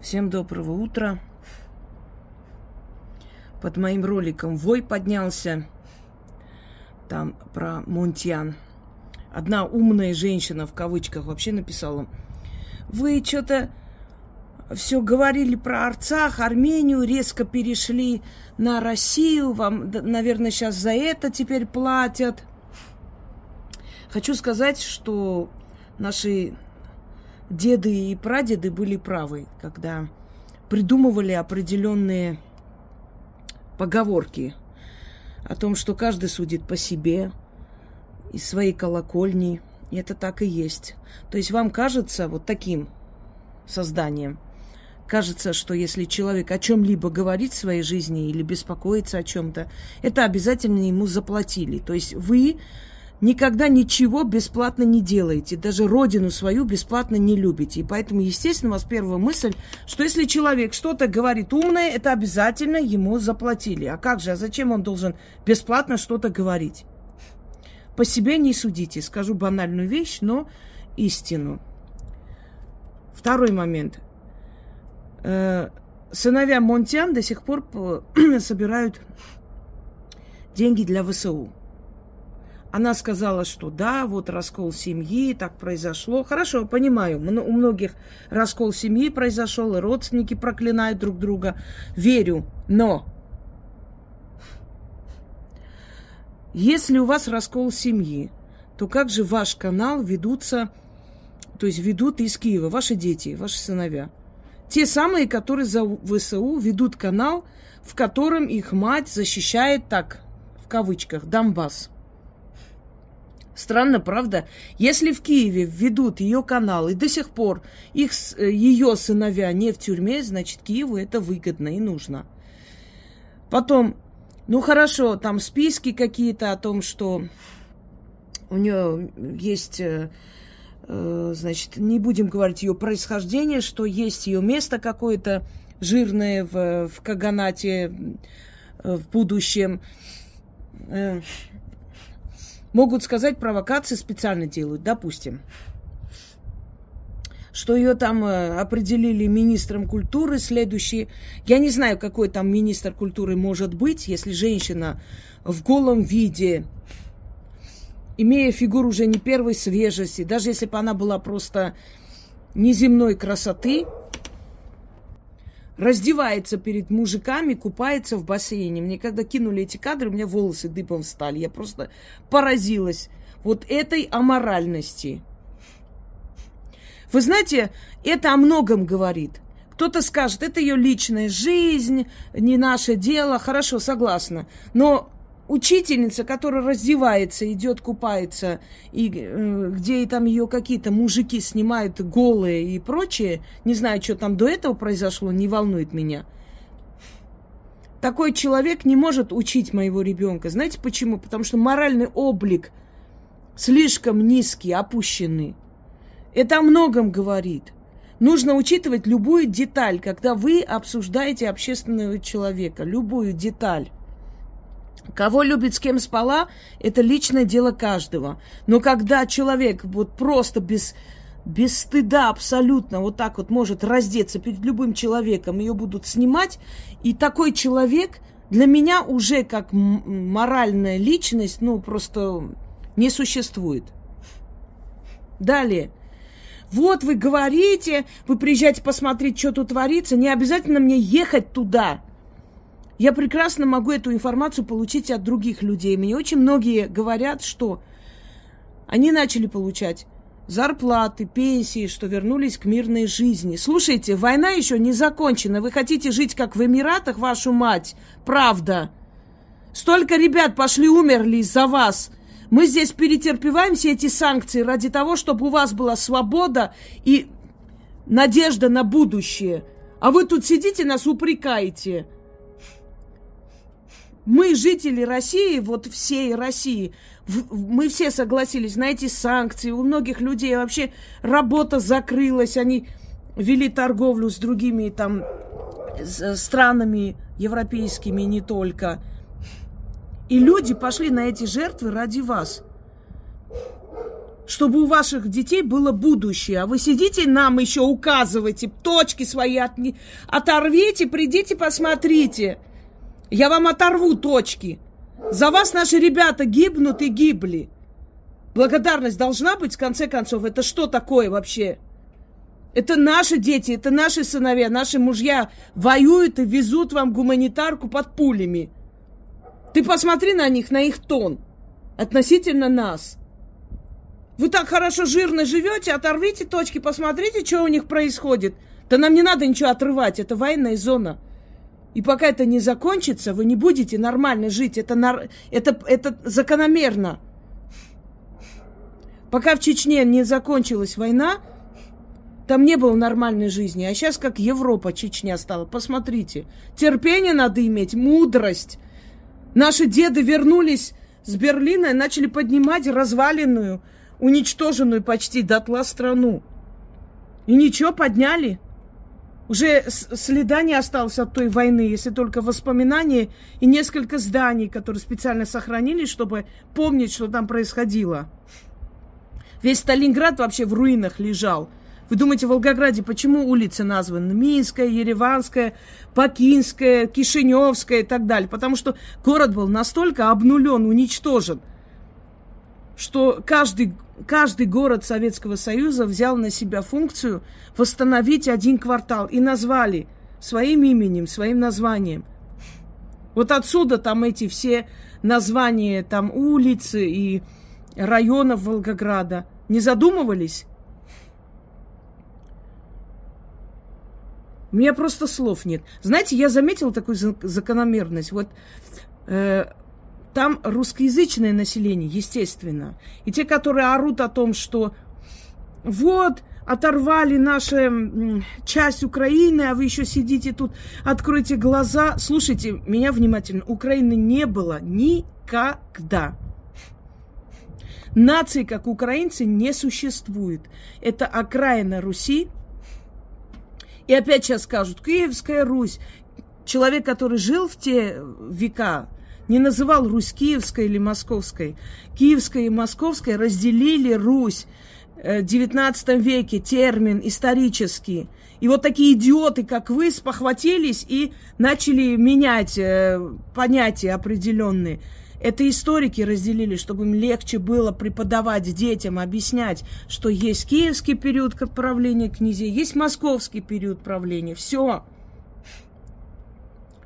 Всем доброго утра. Под моим роликом вой поднялся. Там про Монтьян. Одна умная женщина в кавычках вообще написала. Вы что-то все говорили про Арцах, Армению, резко перешли на Россию. Вам, наверное, сейчас за это теперь платят. Хочу сказать, что наши деды и прадеды были правы, когда придумывали определенные поговорки о том, что каждый судит по себе, из своей колокольни. И это так и есть. То есть вам кажется вот таким созданием, кажется, что если человек о чем-либо говорит в своей жизни или беспокоится о чем-то, это обязательно ему заплатили. То есть вы никогда ничего бесплатно не делаете, даже родину свою бесплатно не любите. И поэтому, естественно, у вас первая мысль, что если человек что-то говорит умное, это обязательно ему заплатили. А как же, а зачем он должен бесплатно что-то говорить? По себе не судите, скажу банальную вещь, но истину. Второй момент. Э, сыновья Монтян до сих пор собирают деньги для ВСУ. Она сказала, что да, вот раскол семьи, так произошло. Хорошо, понимаю, у многих раскол семьи произошел, и родственники проклинают друг друга. Верю, но если у вас раскол семьи, то как же ваш канал ведутся, то есть ведут из Киева, ваши дети, ваши сыновья? Те самые, которые за ВСУ ведут канал, в котором их мать защищает так, в кавычках, Донбасс. Странно, правда? Если в Киеве введут ее канал, и до сих пор их, э, ее сыновья не в тюрьме, значит, Киеву это выгодно и нужно. Потом, ну хорошо, там списки какие-то о том, что у нее есть, э, э, значит, не будем говорить ее происхождение, что есть ее место какое-то жирное в, в Каганате в будущем. Могут сказать, провокации специально делают, допустим. Что ее там э, определили министром культуры следующий. Я не знаю, какой там министр культуры может быть, если женщина в голом виде, имея фигуру уже не первой свежести, даже если бы она была просто неземной красоты, раздевается перед мужиками, купается в бассейне. Мне когда кинули эти кадры, у меня волосы дыбом встали. Я просто поразилась вот этой аморальности. Вы знаете, это о многом говорит. Кто-то скажет, это ее личная жизнь, не наше дело. Хорошо, согласна. Но учительница, которая раздевается, идет купается, и э, где там ее какие-то мужики снимают голые и прочее, не знаю, что там до этого произошло, не волнует меня. Такой человек не может учить моего ребенка. Знаете почему? Потому что моральный облик слишком низкий, опущенный. Это о многом говорит. Нужно учитывать любую деталь, когда вы обсуждаете общественного человека, любую деталь. Кого любит, с кем спала, это личное дело каждого. Но когда человек вот просто без, без стыда абсолютно вот так вот может раздеться перед любым человеком, ее будут снимать, и такой человек для меня уже как моральная личность, ну, просто не существует. Далее. Вот вы говорите, вы приезжаете посмотреть, что тут творится, не обязательно мне ехать туда. Я прекрасно могу эту информацию получить от других людей. Мне очень многие говорят, что они начали получать зарплаты, пенсии, что вернулись к мирной жизни. Слушайте, война еще не закончена. Вы хотите жить как в Эмиратах, вашу мать? Правда. Столько ребят пошли, умерли из-за вас. Мы здесь перетерпеваем все эти санкции ради того, чтобы у вас была свобода и надежда на будущее. А вы тут сидите, нас упрекаете мы, жители России, вот всей России, мы все согласились на эти санкции. У многих людей вообще работа закрылась, они вели торговлю с другими там странами европейскими, не только. И люди пошли на эти жертвы ради вас. чтобы у ваших детей было будущее. А вы сидите нам еще указываете, точки свои от... оторвите, придите, посмотрите. Я вам оторву точки. За вас наши ребята гибнут и гибли. Благодарность должна быть, в конце концов. Это что такое вообще? Это наши дети, это наши сыновья, наши мужья воюют и везут вам гуманитарку под пулями. Ты посмотри на них, на их тон относительно нас. Вы так хорошо жирно живете, оторвите точки, посмотрите, что у них происходит. Да нам не надо ничего отрывать, это военная зона. И пока это не закончится, вы не будете нормально жить. Это, нар... это, это закономерно. Пока в Чечне не закончилась война, там не было нормальной жизни. А сейчас как Европа, Чечня стала. Посмотрите. Терпение надо иметь, мудрость. Наши деды вернулись с Берлина и начали поднимать разваленную, уничтоженную почти дотла страну. И ничего, подняли. Уже следа не осталось от той войны, если только воспоминания и несколько зданий, которые специально сохранились, чтобы помнить, что там происходило. Весь Сталинград вообще в руинах лежал. Вы думаете, в Волгограде почему улицы названы? Минская, Ереванская, Пакинская, Кишиневская и так далее. Потому что город был настолько обнулен, уничтожен, что каждый каждый город Советского Союза взял на себя функцию восстановить один квартал и назвали своим именем, своим названием. Вот отсюда там эти все названия там улицы и районов Волгограда. Не задумывались? У меня просто слов нет. Знаете, я заметила такую закономерность. Вот э, там русскоязычное население, естественно. И те, которые орут о том, что вот, оторвали нашу часть Украины, а вы еще сидите тут, откройте глаза. Слушайте меня внимательно. Украины не было никогда. Нации, как украинцы, не существует. Это окраина Руси. И опять сейчас скажут, Киевская Русь. Человек, который жил в те века, не называл Русь Киевской или Московской. Киевская и Московская разделили Русь э, в XIX веке, термин исторический. И вот такие идиоты, как вы, спохватились и начали менять э, понятия определенные. Это историки разделили, чтобы им легче было преподавать детям, объяснять, что есть киевский период правления князей, есть московский период правления. Все.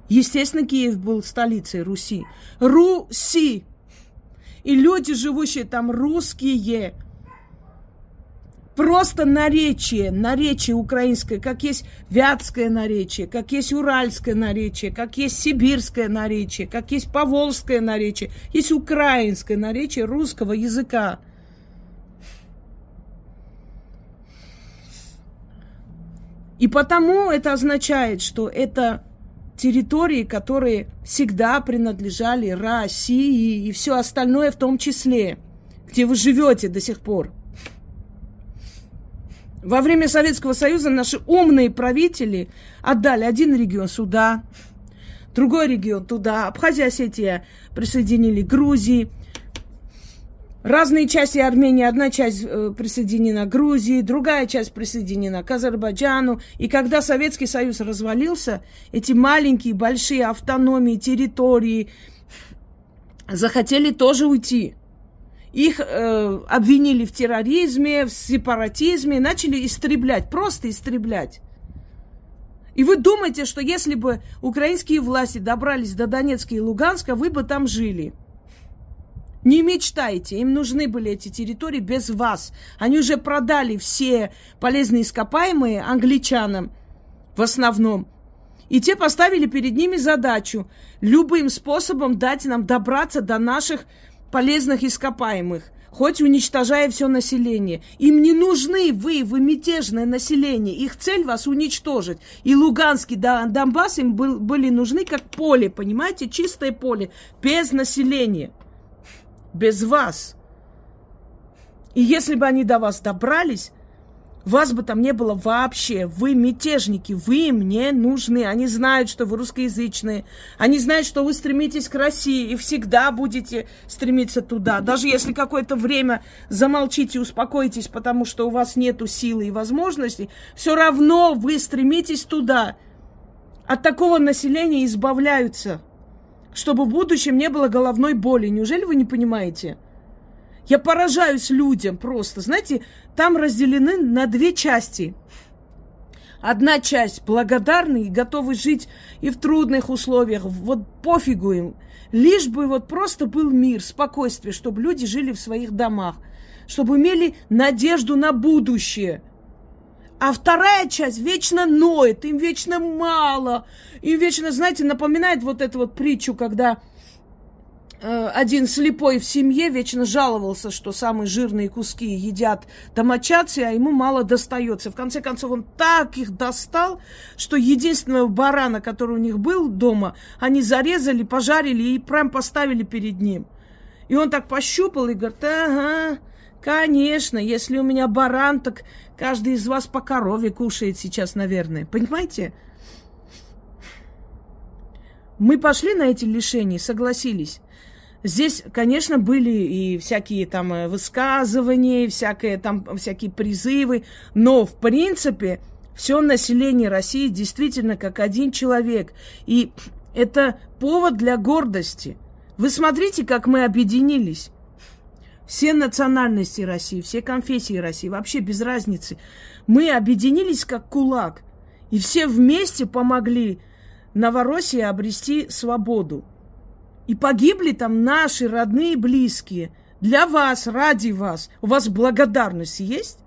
Естественно, Киев был столицей Руси. Руси! И люди, живущие там, русские. Просто наречие, наречие украинское, как есть вятское наречие, как есть уральское наречие, как есть сибирское наречие, как есть поволжское наречие, есть украинское наречие русского языка. И потому это означает, что это территории, которые всегда принадлежали России и все остальное в том числе, где вы живете до сих пор. Во время Советского Союза наши умные правители отдали один регион сюда, другой регион туда, Абхазия, Осетия присоединили Грузии – разные части Армении. Одна часть э, присоединена к Грузии, другая часть присоединена к Азербайджану. И когда Советский Союз развалился, эти маленькие, большие автономии, территории захотели тоже уйти. Их э, обвинили в терроризме, в сепаратизме, начали истреблять, просто истреблять. И вы думаете, что если бы украинские власти добрались до Донецка и Луганска, вы бы там жили – не мечтайте, им нужны были эти территории без вас. Они уже продали все полезные ископаемые англичанам в основном. И те поставили перед ними задачу любым способом дать нам добраться до наших полезных ископаемых, хоть уничтожая все население. Им не нужны вы, вы мятежное население. Их цель вас уничтожить. И Луганский да, Донбасс им был, были нужны как поле, понимаете, чистое поле, без населения без вас. И если бы они до вас добрались, Вас бы там не было вообще. Вы мятежники, вы мне нужны. Они знают, что вы русскоязычные. Они знают, что вы стремитесь к России и всегда будете стремиться туда. Даже если какое-то время замолчите, успокойтесь, потому что у вас нету силы и возможностей, все равно вы стремитесь туда. От такого населения избавляются, чтобы в будущем не было головной боли. Неужели вы не понимаете? Я поражаюсь людям просто. Знаете, там разделены на две части. Одна часть благодарны и готовы жить и в трудных условиях. Вот пофигу им. Лишь бы вот просто был мир, спокойствие, чтобы люди жили в своих домах, чтобы имели надежду на будущее. А вторая часть вечно ноет, им вечно мало, им вечно, знаете, напоминает вот эту вот притчу, когда Э, один слепой в семье вечно жаловался, что самые жирные куски едят домочадцы, а ему мало достается. В конце концов, он так их достал, что единственного барана, который у них был дома, они зарезали, пожарили и прям поставили перед ним. И он так пощупал и говорит, ага, конечно, если у меня баран, так каждый из вас по корове кушает сейчас, наверное. Понимаете? Мы пошли на эти лишения, согласились. Здесь, конечно, были и всякие там э, высказывания, и всякие там всякие призывы, но в принципе все население России действительно как один человек. И это повод для гордости. Вы смотрите, как мы объединились. Все национальности России, все конфессии России, вообще без разницы. Мы объединились как кулак. И все вместе помогли Новороссии обрести свободу. И погибли там наши родные и близкие. Для вас, ради вас. У вас благодарность есть?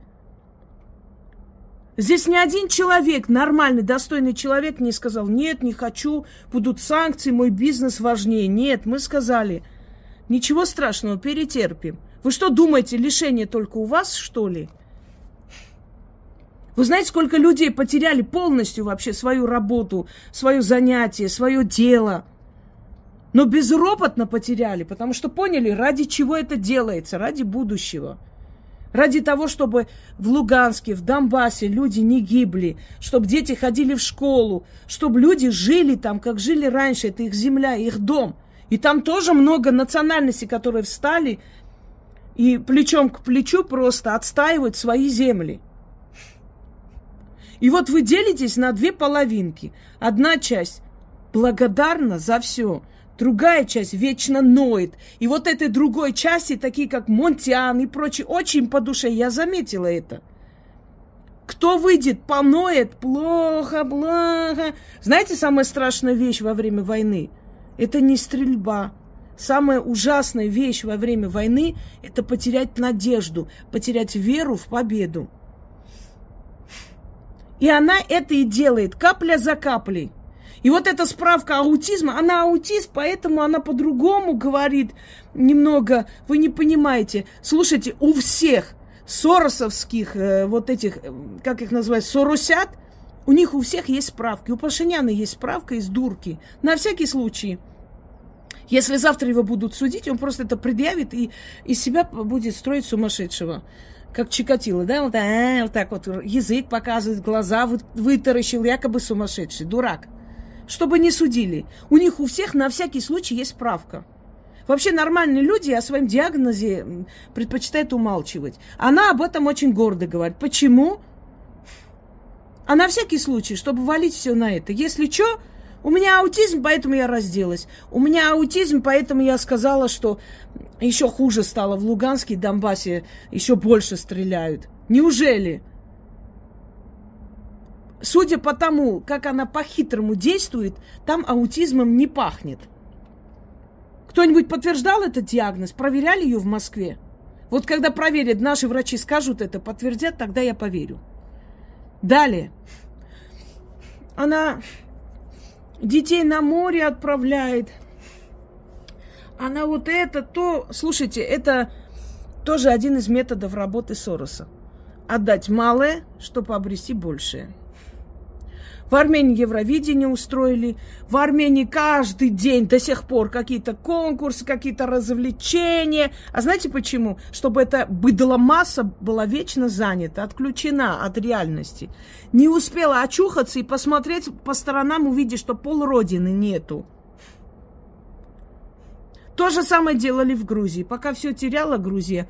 Здесь ни один человек, нормальный, достойный человек не сказал, нет, не хочу, будут санкции, мой бизнес важнее. Нет, мы сказали, ничего страшного, перетерпим. Вы что думаете, лишение только у вас, что ли? Вы знаете, сколько людей потеряли полностью вообще свою работу, свое занятие, свое дело – но безропотно потеряли, потому что поняли, ради чего это делается, ради будущего. Ради того, чтобы в Луганске, в Донбассе люди не гибли, чтобы дети ходили в школу, чтобы люди жили там, как жили раньше, это их земля, их дом. И там тоже много национальностей, которые встали и плечом к плечу просто отстаивают свои земли. И вот вы делитесь на две половинки. Одна часть благодарна за все, Другая часть вечно ноет. И вот этой другой части, такие как Монтиан и прочие, очень по душе. Я заметила это. Кто выйдет, поноет, плохо, плохо. Знаете, самая страшная вещь во время войны? Это не стрельба. Самая ужасная вещь во время войны – это потерять надежду, потерять веру в победу. И она это и делает, капля за каплей. И вот эта справка аутизма, она аутист, поэтому она по-другому говорит немного. Вы не понимаете. Слушайте, у всех соросовских э, вот этих, э, как их называют, соросят, у них у всех есть справки. У Пашиняна есть справка из дурки. На всякий случай. Если завтра его будут судить, он просто это предъявит и из себя будет строить сумасшедшего. Как Чикатило, да? Вот, а, вот так вот язык показывает, глаза вытаращил, якобы сумасшедший, дурак чтобы не судили. У них у всех на всякий случай есть справка. Вообще нормальные люди о своем диагнозе предпочитают умалчивать. Она об этом очень гордо говорит. Почему? А на всякий случай, чтобы валить все на это. Если что, у меня аутизм, поэтому я разделась. У меня аутизм, поэтому я сказала, что еще хуже стало в Луганске и Донбассе, еще больше стреляют. Неужели? судя по тому, как она по-хитрому действует, там аутизмом не пахнет. Кто-нибудь подтверждал этот диагноз? Проверяли ее в Москве? Вот когда проверят, наши врачи скажут это, подтвердят, тогда я поверю. Далее. Она детей на море отправляет. Она вот это, то... Слушайте, это тоже один из методов работы Сороса. Отдать малое, чтобы обрести большее. В Армении Евровидение устроили. В Армении каждый день до сих пор какие-то конкурсы, какие-то развлечения. А знаете почему? Чтобы эта быдломасса была вечно занята, отключена от реальности. Не успела очухаться и посмотреть по сторонам, увидеть, что пол родины нету. То же самое делали в Грузии. Пока все теряла Грузия,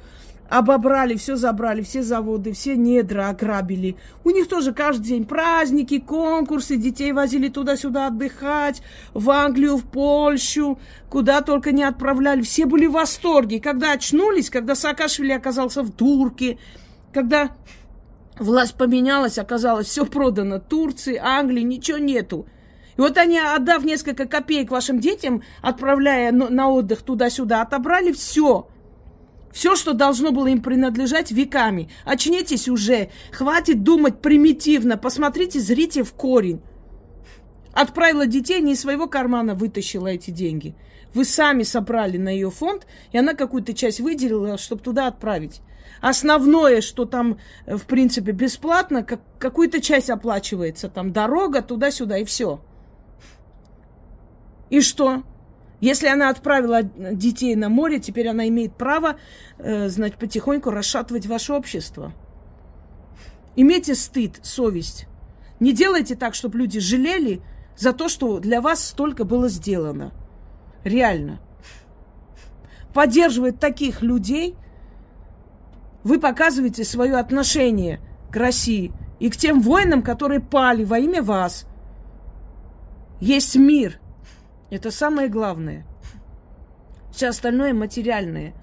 обобрали, все забрали, все заводы, все недра ограбили. У них тоже каждый день праздники, конкурсы, детей возили туда-сюда отдыхать, в Англию, в Польшу, куда только не отправляли. Все были в восторге. Когда очнулись, когда Саакашвили оказался в Турке, когда власть поменялась, оказалось, все продано Турции, Англии, ничего нету. И вот они, отдав несколько копеек вашим детям, отправляя на отдых туда-сюда, отобрали все – все, что должно было им принадлежать веками. Очнитесь уже. Хватит думать примитивно. Посмотрите, зрите в корень. Отправила детей, не из своего кармана вытащила эти деньги. Вы сами собрали на ее фонд, и она какую-то часть выделила, чтобы туда отправить. Основное, что там, в принципе, бесплатно, как, какую-то часть оплачивается. Там дорога туда-сюда, и все. И что? Если она отправила детей на море, теперь она имеет право, э, значит, потихоньку расшатывать ваше общество. Имейте стыд, совесть. Не делайте так, чтобы люди жалели за то, что для вас столько было сделано. Реально. Поддерживая таких людей, вы показываете свое отношение к России и к тем воинам, которые пали во имя вас. Есть мир – это самое главное. Все остальное материальное.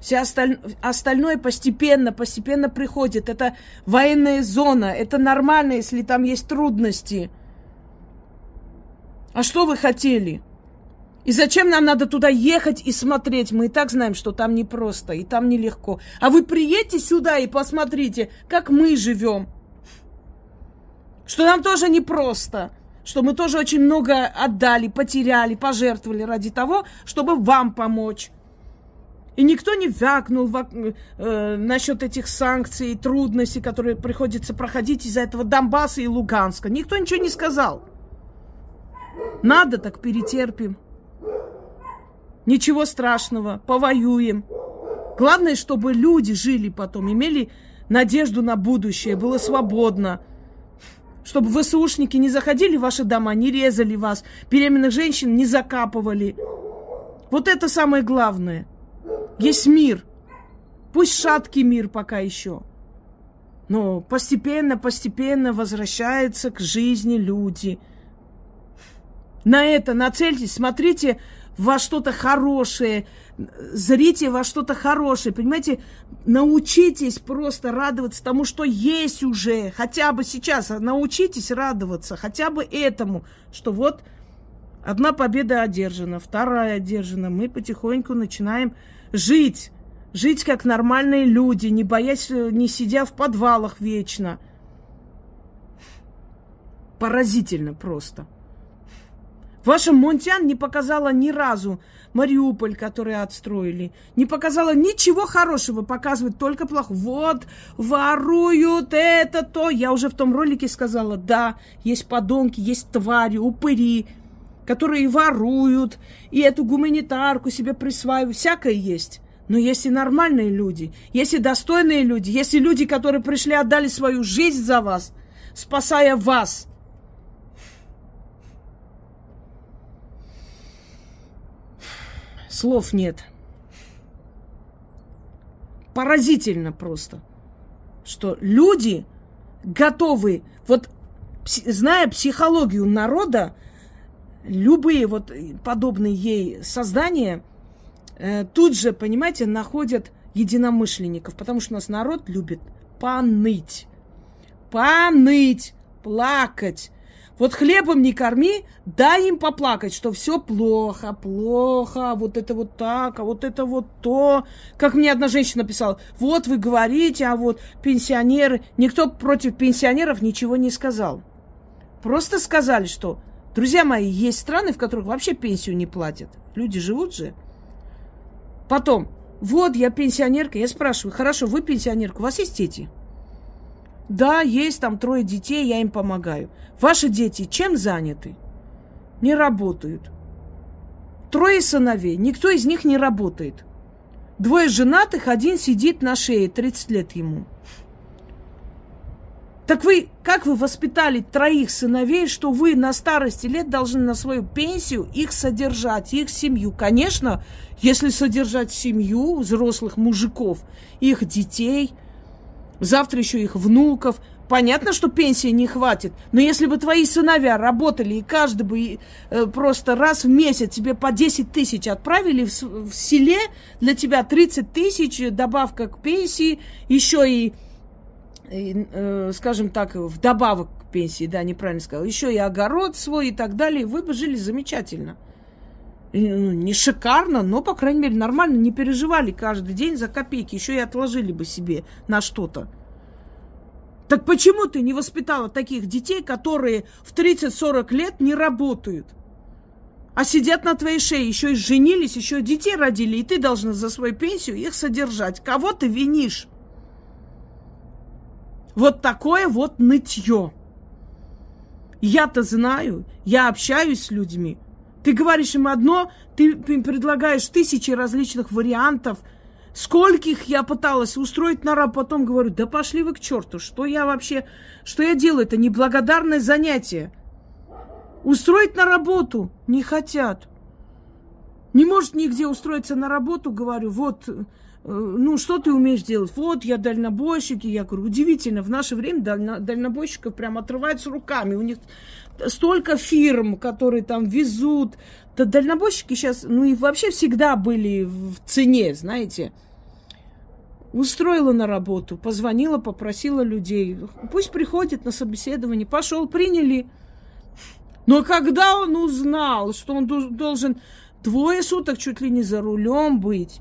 Все осталь... остальное постепенно, постепенно приходит. Это военная зона. Это нормально, если там есть трудности. А что вы хотели? И зачем нам надо туда ехать и смотреть? Мы и так знаем, что там непросто, и там нелегко. А вы приедьте сюда и посмотрите, как мы живем. Что нам тоже непросто что мы тоже очень много отдали, потеряли, пожертвовали ради того, чтобы вам помочь. И никто не вякнул э, насчет этих санкций и трудностей, которые приходится проходить из-за этого Донбасса и Луганска. Никто ничего не сказал. Надо, так перетерпим. Ничего страшного, повоюем. Главное, чтобы люди жили потом, имели надежду на будущее, было свободно чтобы ВСУшники не заходили в ваши дома, не резали вас, беременных женщин не закапывали. Вот это самое главное. Есть мир. Пусть шаткий мир пока еще. Но постепенно, постепенно возвращаются к жизни люди. На это нацельтесь, смотрите во что-то хорошее, зрите во что-то хорошее, понимаете, научитесь просто радоваться тому, что есть уже, хотя бы сейчас, научитесь радоваться хотя бы этому, что вот одна победа одержана, вторая одержана, мы потихоньку начинаем жить, жить как нормальные люди, не боясь, не сидя в подвалах вечно. Поразительно просто. Ваша Монтян не показала ни разу Мариуполь, который отстроили. Не показала ничего хорошего, показывает только плохо. Вот, воруют это, то. Я уже в том ролике сказала, да, есть подонки, есть твари, упыри, которые воруют, и эту гуманитарку себе присваивают. Всякое есть. Но есть и нормальные люди, есть и достойные люди, есть и люди, которые пришли, отдали свою жизнь за вас, спасая вас – Слов нет. Поразительно просто, что люди готовы, вот зная психологию народа, любые вот подобные ей создания э, тут же, понимаете, находят единомышленников, потому что у нас народ любит поныть, поныть, плакать, вот хлебом не корми, дай им поплакать, что все плохо, плохо, вот это вот так, а вот это вот то. Как мне одна женщина написала, вот вы говорите, а вот пенсионеры. Никто против пенсионеров ничего не сказал. Просто сказали, что, друзья мои, есть страны, в которых вообще пенсию не платят. Люди живут же. Потом, вот я пенсионерка, я спрашиваю, хорошо, вы пенсионерка, у вас есть дети? Да, есть там трое детей, я им помогаю. Ваши дети чем заняты? Не работают. Трое сыновей, никто из них не работает. Двое женатых, один сидит на шее, 30 лет ему. Так вы, как вы воспитали троих сыновей, что вы на старости лет должны на свою пенсию их содержать, их семью? Конечно, если содержать семью взрослых мужиков, их детей, завтра еще их внуков, понятно, что пенсии не хватит. Но если бы твои сыновья работали, и каждый бы э, просто раз в месяц тебе по 10 тысяч отправили в, в селе, для тебя 30 тысяч, добавка к пенсии, еще и э, скажем так, вдобавок к пенсии, да, неправильно сказал, еще и огород свой и так далее, вы бы жили замечательно. Ну, не шикарно, но, по крайней мере, нормально, не переживали каждый день за копейки, еще и отложили бы себе на что-то. Так почему ты не воспитала таких детей, которые в 30-40 лет не работают? А сидят на твоей шее, еще и женились, еще и детей родили, и ты должна за свою пенсию их содержать. Кого ты винишь? Вот такое вот нытье. Я-то знаю, я общаюсь с людьми. Ты говоришь им одно, ты им предлагаешь тысячи различных вариантов. Скольких я пыталась устроить на работу, потом говорю, да пошли вы к черту, что я вообще, что я делаю, это неблагодарное занятие. Устроить на работу не хотят. Не может нигде устроиться на работу, говорю, вот ну, что ты умеешь делать? Вот, я дальнобойщик. И я говорю, удивительно, в наше время дально, дальнобойщиков прям отрываются руками. У них столько фирм, которые там везут. Да дальнобойщики сейчас, ну и вообще всегда были в цене, знаете. Устроила на работу, позвонила, попросила людей. Пусть приходит на собеседование. Пошел, приняли. Но когда он узнал, что он должен двое суток чуть ли не за рулем быть,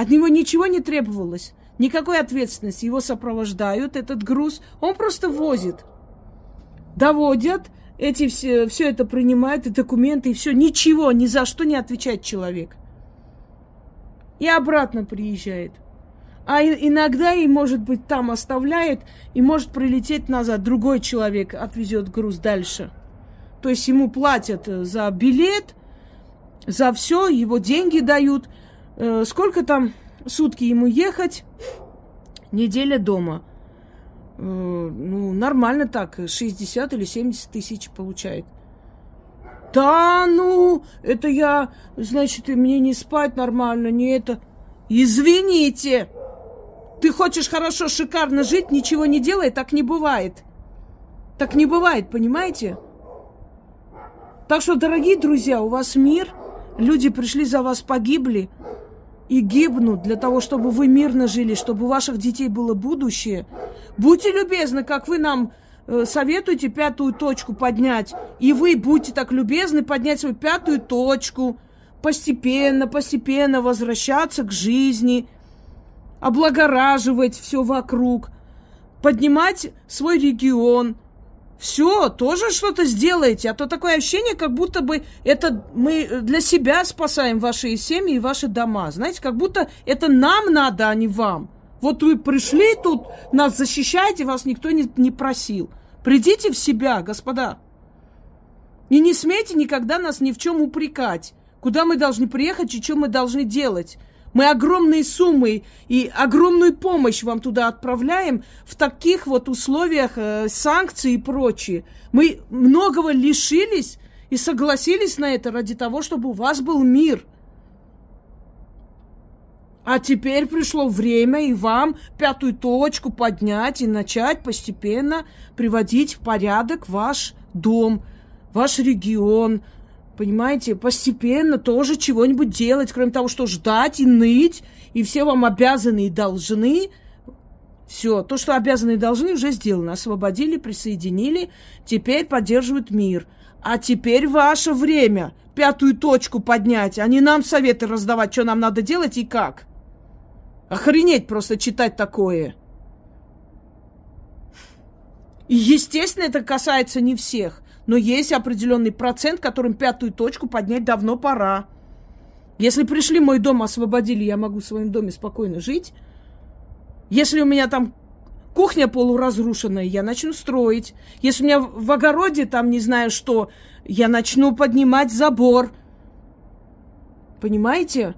от него ничего не требовалось, никакой ответственности. Его сопровождают, этот груз, он просто возит. Доводят, эти все, все это принимают, и документы, и все. Ничего, ни за что не отвечает человек. И обратно приезжает. А иногда и, может быть, там оставляет, и может прилететь назад. Другой человек отвезет груз дальше. То есть ему платят за билет, за все, его деньги дают – Э, сколько там сутки ему ехать? Неделя дома. Э, ну, нормально так, 60 или 70 тысяч получает. Да, ну, это я, значит, мне не спать нормально, не это. Извините, ты хочешь хорошо, шикарно жить, ничего не делай, так не бывает. Так не бывает, понимаете? Так что, дорогие друзья, у вас мир, люди пришли за вас, погибли – и гибнут для того, чтобы вы мирно жили, чтобы у ваших детей было будущее. Будьте любезны, как вы нам э, советуете пятую точку поднять, и вы будьте так любезны поднять свою пятую точку, постепенно, постепенно возвращаться к жизни, облагораживать все вокруг, поднимать свой регион – все, тоже что-то сделаете. А то такое ощущение, как будто бы это мы для себя спасаем ваши семьи и ваши дома. Знаете, как будто это нам надо, а не вам. Вот вы пришли тут, нас защищаете, вас никто не, не просил. Придите в себя, господа. И не смейте никогда нас ни в чем упрекать. Куда мы должны приехать и что мы должны делать. Мы огромные суммы и огромную помощь вам туда отправляем в таких вот условиях э, санкций и прочее. Мы многого лишились и согласились на это ради того, чтобы у вас был мир. А теперь пришло время и вам пятую точку поднять и начать постепенно приводить в порядок ваш дом, ваш регион, понимаете, постепенно тоже чего-нибудь делать, кроме того, что ждать и ныть, и все вам обязаны и должны. Все, то, что обязаны и должны, уже сделано. Освободили, присоединили, теперь поддерживают мир. А теперь ваше время пятую точку поднять, а не нам советы раздавать, что нам надо делать и как. Охренеть просто читать такое. И, естественно, это касается не всех но есть определенный процент, которым пятую точку поднять давно пора. Если пришли мой дом, освободили, я могу в своем доме спокойно жить. Если у меня там Кухня полуразрушенная, я начну строить. Если у меня в огороде там не знаю что, я начну поднимать забор. Понимаете?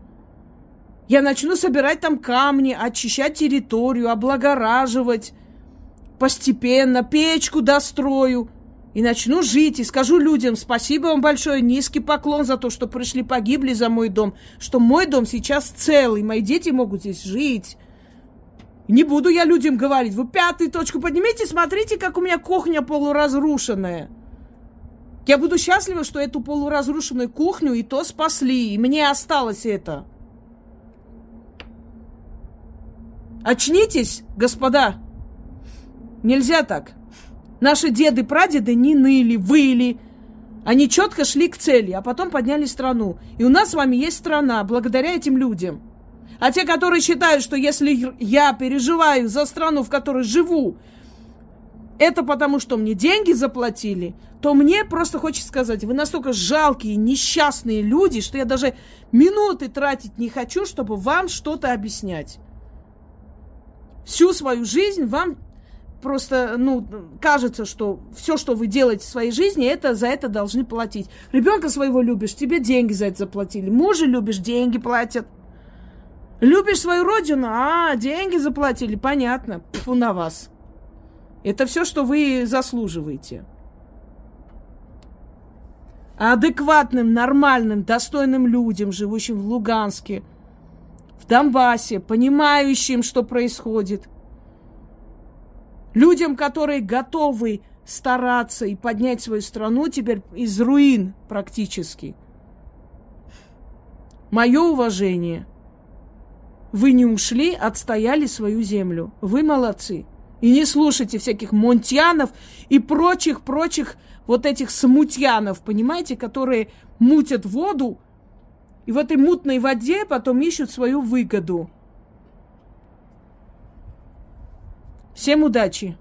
Я начну собирать там камни, очищать территорию, облагораживать. Постепенно печку дострою. И начну жить, и скажу людям спасибо вам большое, низкий поклон за то, что пришли, погибли за мой дом, что мой дом сейчас целый, мои дети могут здесь жить. Не буду я людям говорить, вы пятую точку поднимите, смотрите, как у меня кухня полуразрушенная. Я буду счастлива, что эту полуразрушенную кухню и то спасли, и мне осталось это. Очнитесь, господа. Нельзя так. Наши деды, прадеды не ныли, выли. Они четко шли к цели, а потом подняли страну. И у нас с вами есть страна, благодаря этим людям. А те, которые считают, что если я переживаю за страну, в которой живу, это потому, что мне деньги заплатили, то мне просто хочется сказать, вы настолько жалкие, несчастные люди, что я даже минуты тратить не хочу, чтобы вам что-то объяснять. Всю свою жизнь вам просто, ну, кажется, что все, что вы делаете в своей жизни, это за это должны платить. Ребенка своего любишь, тебе деньги за это заплатили. Мужа любишь, деньги платят. Любишь свою родину? А, деньги заплатили, понятно. Пфу на вас. Это все, что вы заслуживаете. Адекватным, нормальным, достойным людям, живущим в Луганске, в Донбассе, понимающим, что происходит, Людям, которые готовы стараться и поднять свою страну теперь из руин практически. Мое уважение. Вы не ушли, отстояли свою землю. Вы молодцы. И не слушайте всяких монтьянов и прочих-прочих вот этих смутьянов, понимаете, которые мутят воду, и в этой мутной воде потом ищут свою выгоду. Всем удачи!